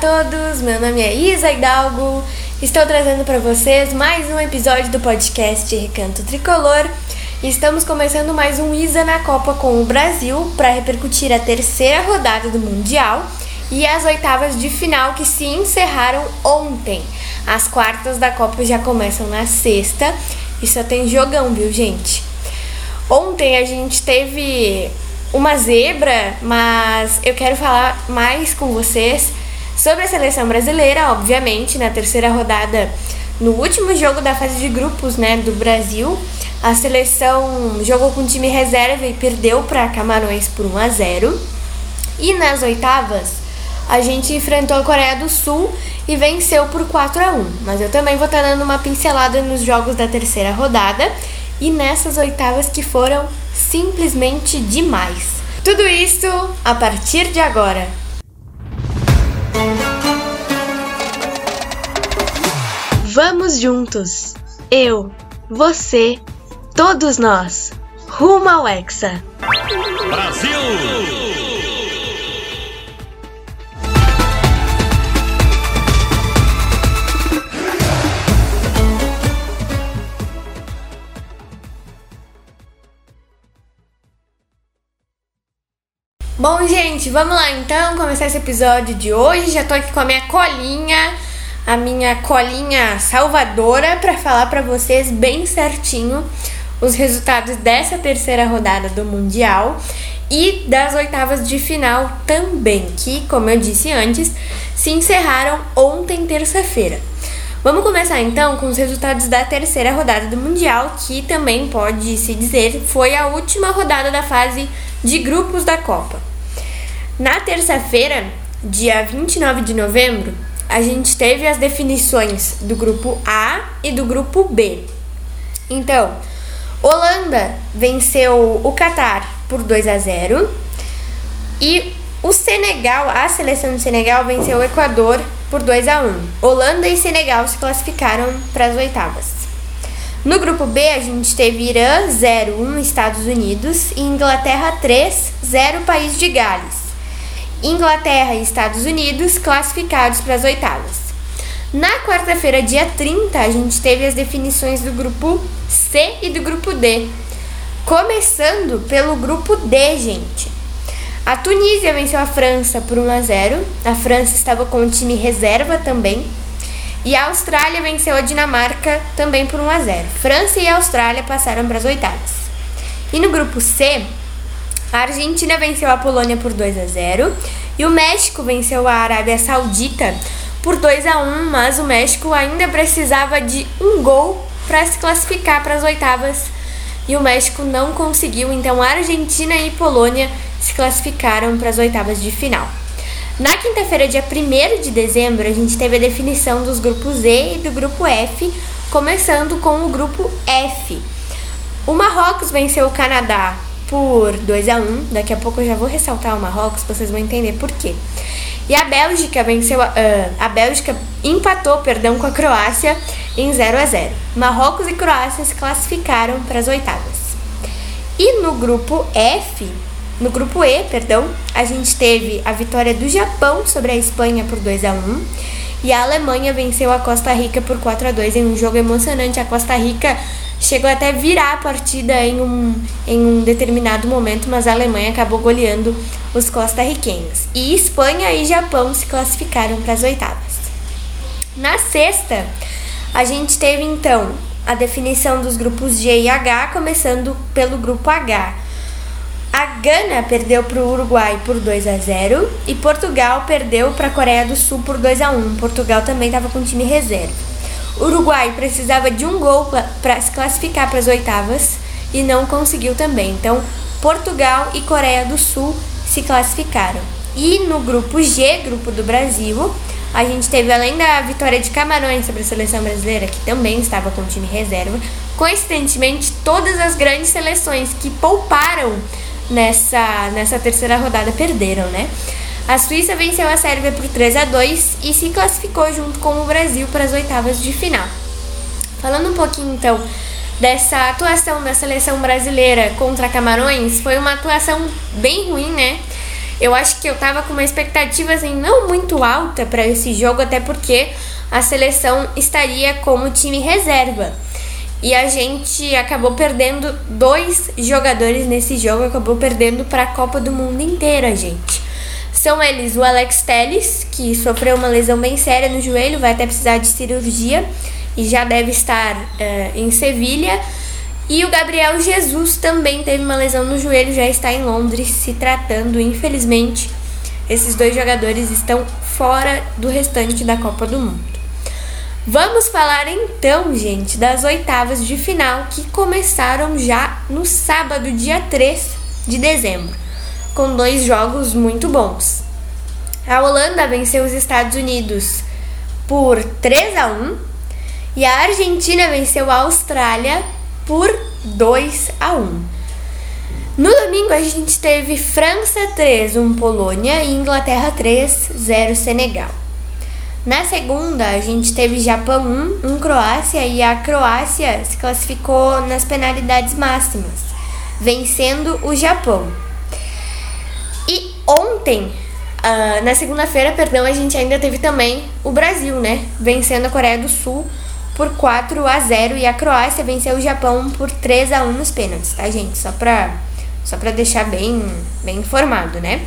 todos, meu nome é Isa Hidalgo. Estou trazendo para vocês mais um episódio do podcast Recanto Tricolor. Estamos começando mais um Isa na Copa com o Brasil para repercutir a terceira rodada do Mundial e as oitavas de final que se encerraram ontem. As quartas da Copa já começam na sexta e só tem jogão, viu, gente? Ontem a gente teve uma zebra, mas eu quero falar mais com vocês sobre a seleção brasileira, obviamente, na terceira rodada, no último jogo da fase de grupos, né, do Brasil, a seleção jogou com time reserva e perdeu para Camarões por 1 a 0. E nas oitavas, a gente enfrentou a Coreia do Sul e venceu por 4 a 1. Mas eu também vou estar dando uma pincelada nos jogos da terceira rodada e nessas oitavas que foram simplesmente demais. Tudo isso a partir de agora. Vamos juntos. Eu, você, todos nós. Rumo ao Hexa. Brasil! Bom, gente, vamos lá então começar esse episódio de hoje. Já tô aqui com a minha colinha, a minha colinha salvadora para falar para vocês bem certinho os resultados dessa terceira rodada do Mundial e das oitavas de final também, que, como eu disse antes, se encerraram ontem, terça-feira. Vamos começar então com os resultados da terceira rodada do Mundial, que também pode se dizer foi a última rodada da fase de grupos da Copa. Na terça-feira, dia 29 de novembro, a gente teve as definições do grupo A e do grupo B. Então, Holanda venceu o Catar por 2 a 0 e o Senegal, a seleção do Senegal venceu o Equador por 2 a 1. Holanda e Senegal se classificaram para as oitavas. No grupo B, a gente teve Irã 0, 1 Estados Unidos e Inglaterra 3, 0 País de Gales. Inglaterra e Estados Unidos classificados para as oitavas. Na quarta-feira, dia 30, a gente teve as definições do grupo C e do grupo D. Começando pelo grupo D, gente. A Tunísia venceu a França por 1 a 0. A França estava com o time reserva também. E a Austrália venceu a Dinamarca também por 1 a 0. França e Austrália passaram para as oitavas. E no grupo C, a Argentina venceu a Polônia por 2 a 0 e o México venceu a Arábia Saudita por 2 a 1, mas o México ainda precisava de um gol para se classificar para as oitavas e o México não conseguiu, então a Argentina e Polônia se classificaram para as oitavas de final. Na quinta-feira, dia 1 de dezembro, a gente teve a definição dos grupos E e do grupo F, começando com o grupo F. O Marrocos venceu o Canadá por 2 a 1 Daqui a pouco eu já vou ressaltar o Marrocos, vocês vão entender por quê. E a Bélgica venceu, uh, a Bélgica empatou, perdão, com a Croácia em 0 a 0. Marrocos e Croácia se classificaram para as oitavas. E no grupo F, no grupo E, perdão, a gente teve a vitória do Japão sobre a Espanha por 2 a 1 e a Alemanha venceu a Costa Rica por 4 a 2 em um jogo emocionante. A Costa Rica chegou até virar a partida em um, em um determinado momento, mas a Alemanha acabou goleando os costarriquenhos. E Espanha e Japão se classificaram para as oitavas. Na sexta, a gente teve então a definição dos grupos G e H, começando pelo grupo H. A Gana perdeu para o Uruguai por 2 a 0 e Portugal perdeu para a Coreia do Sul por 2 a 1. Portugal também estava com time reserva. O Uruguai precisava de um gol para se classificar para as oitavas e não conseguiu também. Então, Portugal e Coreia do Sul se classificaram. E no grupo G, grupo do Brasil, a gente teve além da vitória de Camarões sobre a seleção brasileira, que também estava com time reserva, coincidentemente todas as grandes seleções que pouparam nessa, nessa terceira rodada perderam, né? A Suíça venceu a Sérvia por 3 a 2 e se classificou junto com o Brasil para as oitavas de final. Falando um pouquinho então dessa atuação da seleção brasileira contra Camarões, foi uma atuação bem ruim, né? Eu acho que eu tava com uma expectativa assim não muito alta para esse jogo, até porque a seleção estaria como time reserva. E a gente acabou perdendo dois jogadores nesse jogo, acabou perdendo para a Copa do Mundo inteira, gente. São eles o Alex Telles, que sofreu uma lesão bem séria no joelho, vai até precisar de cirurgia e já deve estar uh, em Sevilha. E o Gabriel Jesus também teve uma lesão no joelho, já está em Londres se tratando, infelizmente. Esses dois jogadores estão fora do restante da Copa do Mundo. Vamos falar então, gente, das oitavas de final que começaram já no sábado, dia 3 de dezembro, com dois jogos muito bons. A Holanda venceu os Estados Unidos por 3 a 1 e a Argentina venceu a Austrália por 2 a 1. No domingo a gente teve França 3, 1 Polônia e Inglaterra 3, 0 Senegal. Na segunda a gente teve Japão 1, 1 Croácia e a Croácia se classificou nas penalidades máximas, vencendo o Japão. Ontem, uh, na segunda-feira, perdão, a gente ainda teve também o Brasil, né? Vencendo a Coreia do Sul por 4 a 0 e a Croácia venceu o Japão por 3 a 1 nos pênaltis, tá, gente? Só pra, só pra deixar bem, bem informado, né?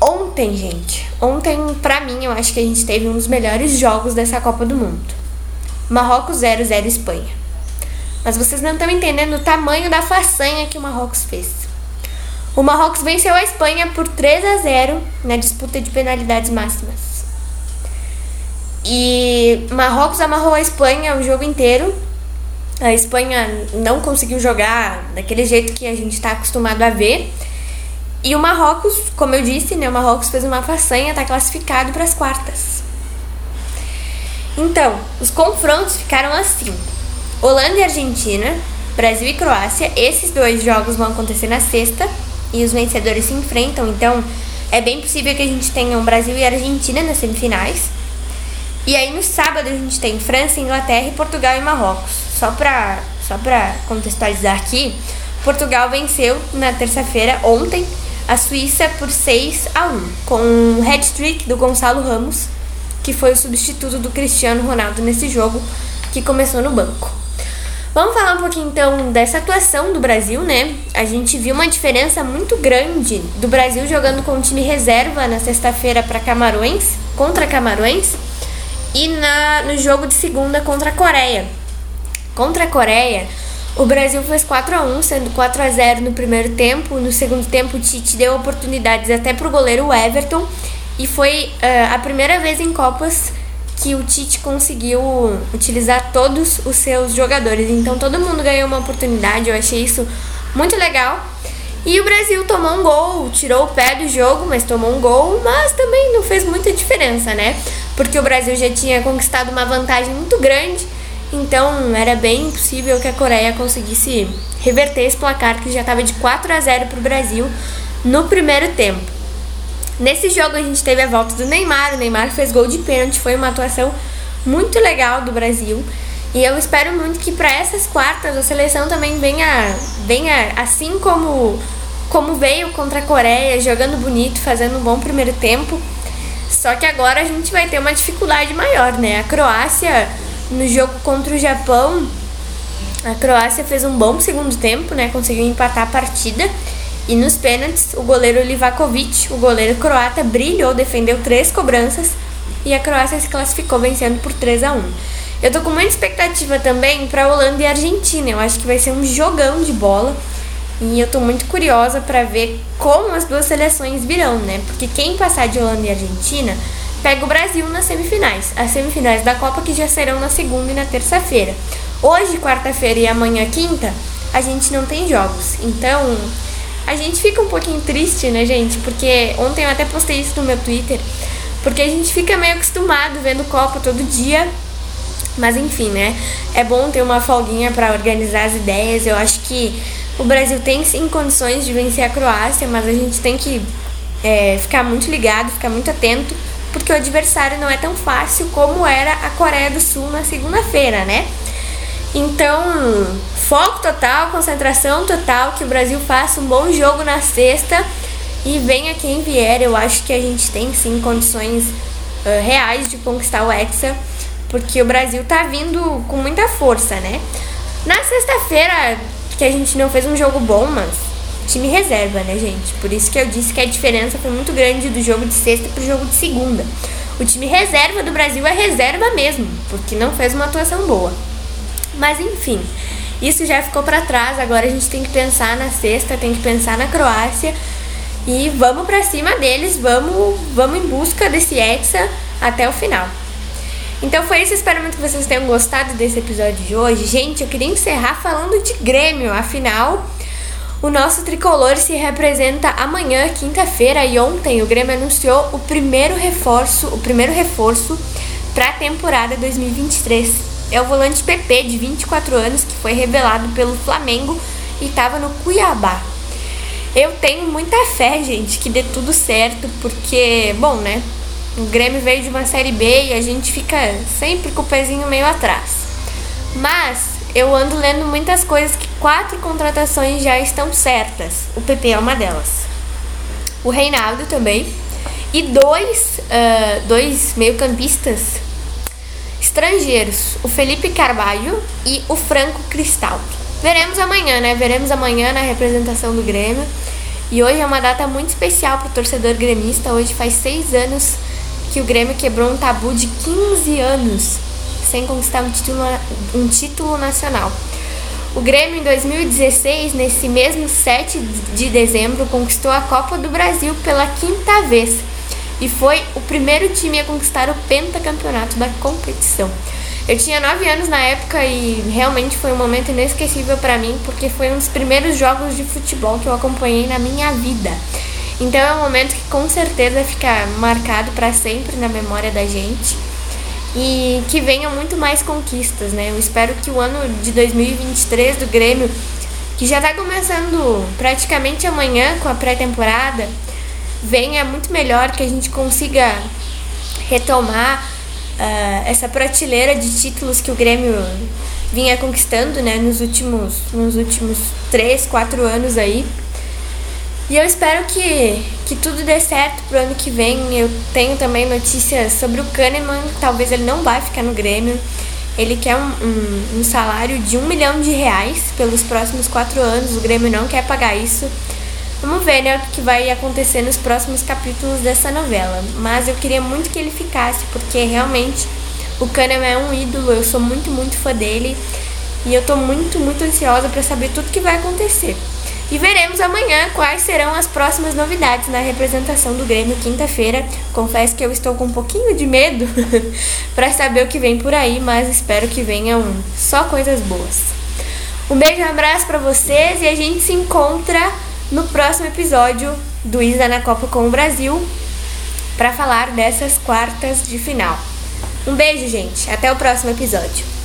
Ontem, gente, ontem pra mim eu acho que a gente teve um dos melhores jogos dessa Copa do Mundo. Marrocos 0 0 Espanha. Mas vocês não estão entendendo o tamanho da façanha que o Marrocos fez. O Marrocos venceu a Espanha por 3 a 0 na disputa de penalidades máximas. E Marrocos amarrou a Espanha o jogo inteiro. A Espanha não conseguiu jogar daquele jeito que a gente está acostumado a ver. E o Marrocos, como eu disse, né, o Marrocos fez uma façanha, está classificado para as quartas. Então, os confrontos ficaram assim: Holanda e Argentina, Brasil e Croácia. Esses dois jogos vão acontecer na sexta e os vencedores se enfrentam. Então, é bem possível que a gente tenha um Brasil e Argentina nas semifinais. E aí no sábado a gente tem França, Inglaterra, Portugal e Marrocos. Só pra, só pra contextualizar aqui, Portugal venceu na terça-feira, ontem, a Suíça por 6 a 1, com um hat-trick do Gonçalo Ramos, que foi o substituto do Cristiano Ronaldo nesse jogo, que começou no banco. Vamos falar um pouquinho então dessa atuação do Brasil, né? A gente viu uma diferença muito grande do Brasil jogando com o time reserva na sexta-feira para Camarões, contra Camarões, e na, no jogo de segunda contra a Coreia. Contra a Coreia, o Brasil fez 4 a 1 sendo 4 a 0 no primeiro tempo. No segundo tempo, o Tite deu oportunidades até para o goleiro Everton. E foi uh, a primeira vez em Copas que o Tite conseguiu utilizar todos os seus jogadores. Então todo mundo ganhou uma oportunidade. Eu achei isso muito legal. E o Brasil tomou um gol, tirou o pé do jogo, mas tomou um gol, mas também não fez muita diferença, né? Porque o Brasil já tinha conquistado uma vantagem muito grande, então era bem possível que a Coreia conseguisse reverter esse placar que já estava de 4 a 0 para o Brasil no primeiro tempo. Nesse jogo a gente teve a volta do Neymar, o Neymar fez gol de pênalti, foi uma atuação muito legal do Brasil. E eu espero muito que para essas quartas a seleção também venha, venha assim como como veio contra a Coreia, jogando bonito, fazendo um bom primeiro tempo. Só que agora a gente vai ter uma dificuldade maior, né? A Croácia, no jogo contra o Japão, a Croácia fez um bom segundo tempo, né? Conseguiu empatar a partida. E nos pênaltis, o goleiro Livakovic, o goleiro croata, brilhou, defendeu três cobranças e a Croácia se classificou vencendo por 3 a 1. Eu tô com muita expectativa também para Holanda e Argentina. Eu acho que vai ser um jogão de bola. E eu tô muito curiosa para ver como as duas seleções virão, né? Porque quem passar de Holanda e Argentina pega o Brasil nas semifinais. As semifinais da Copa que já serão na segunda e na terça-feira. Hoje, quarta-feira e amanhã, quinta, a gente não tem jogos. Então, a gente fica um pouquinho triste, né, gente? Porque ontem eu até postei isso no meu Twitter. Porque a gente fica meio acostumado vendo Copa todo dia. Mas enfim, né? É bom ter uma folguinha para organizar as ideias. Eu acho que o Brasil tem sim condições de vencer a Croácia, mas a gente tem que é, ficar muito ligado, ficar muito atento, porque o adversário não é tão fácil como era a Coreia do Sul na segunda-feira, né? Então, foco total, concentração total, que o Brasil faça um bom jogo na sexta E venha quem vier, eu acho que a gente tem sim condições uh, reais de conquistar o Hexa, porque o Brasil tá vindo com muita força, né? Na sexta-feira, que a gente não fez um jogo bom, mas time reserva, né, gente? Por isso que eu disse que a diferença foi muito grande do jogo de sexta pro jogo de segunda. O time reserva do Brasil é reserva mesmo, porque não fez uma atuação boa. Mas enfim, isso já ficou para trás. Agora a gente tem que pensar na sexta, tem que pensar na Croácia e vamos para cima deles, vamos, vamos em busca desse Hexa até o final. Então foi isso, espero muito que vocês tenham gostado desse episódio de hoje. Gente, eu queria encerrar falando de Grêmio, afinal, o nosso tricolor se representa amanhã, quinta-feira, e ontem o Grêmio anunciou o primeiro reforço, o primeiro reforço para a temporada 2023. É o volante PP de 24 anos que foi revelado pelo Flamengo e estava no Cuiabá. Eu tenho muita fé, gente, que dê tudo certo, porque, bom, né? O Grêmio veio de uma série B e a gente fica sempre com o pezinho meio atrás. Mas eu ando lendo muitas coisas que quatro contratações já estão certas. O PP é uma delas. O Reinaldo também. E dois, uh, dois meio-campistas estrangeiros. O Felipe Carvalho e o Franco Cristal. Veremos amanhã, né? Veremos amanhã na representação do Grêmio. E hoje é uma data muito especial para o torcedor gremista. Hoje faz seis anos que o Grêmio quebrou um tabu de 15 anos sem conquistar um título, um título nacional. O Grêmio, em 2016, nesse mesmo 7 de dezembro, conquistou a Copa do Brasil pela quinta vez e foi o primeiro time a conquistar o pentacampeonato da competição. Eu tinha 9 anos na época e realmente foi um momento inesquecível para mim, porque foi um dos primeiros jogos de futebol que eu acompanhei na minha vida. Então é um momento que com certeza fica marcado para sempre na memória da gente e que venham muito mais conquistas, né? Eu espero que o ano de 2023 do Grêmio, que já está começando praticamente amanhã com a pré-temporada, venha muito melhor, que a gente consiga retomar uh, essa prateleira de títulos que o Grêmio vinha conquistando, né, nos últimos, nos últimos 3, 4 anos aí. E eu espero que, que tudo dê certo pro ano que vem. Eu tenho também notícias sobre o Kahneman, talvez ele não vai ficar no Grêmio. Ele quer um, um, um salário de um milhão de reais pelos próximos quatro anos. O Grêmio não quer pagar isso. Vamos ver né, o que vai acontecer nos próximos capítulos dessa novela. Mas eu queria muito que ele ficasse, porque realmente o Kahneman é um ídolo. Eu sou muito, muito fã dele. E eu tô muito, muito ansiosa para saber tudo que vai acontecer. E veremos amanhã quais serão as próximas novidades na representação do Grêmio quinta-feira. Confesso que eu estou com um pouquinho de medo para saber o que vem por aí, mas espero que venham só coisas boas. Um beijo e um abraço para vocês e a gente se encontra no próximo episódio do Isa na Copa com o Brasil para falar dessas quartas de final. Um beijo, gente. Até o próximo episódio.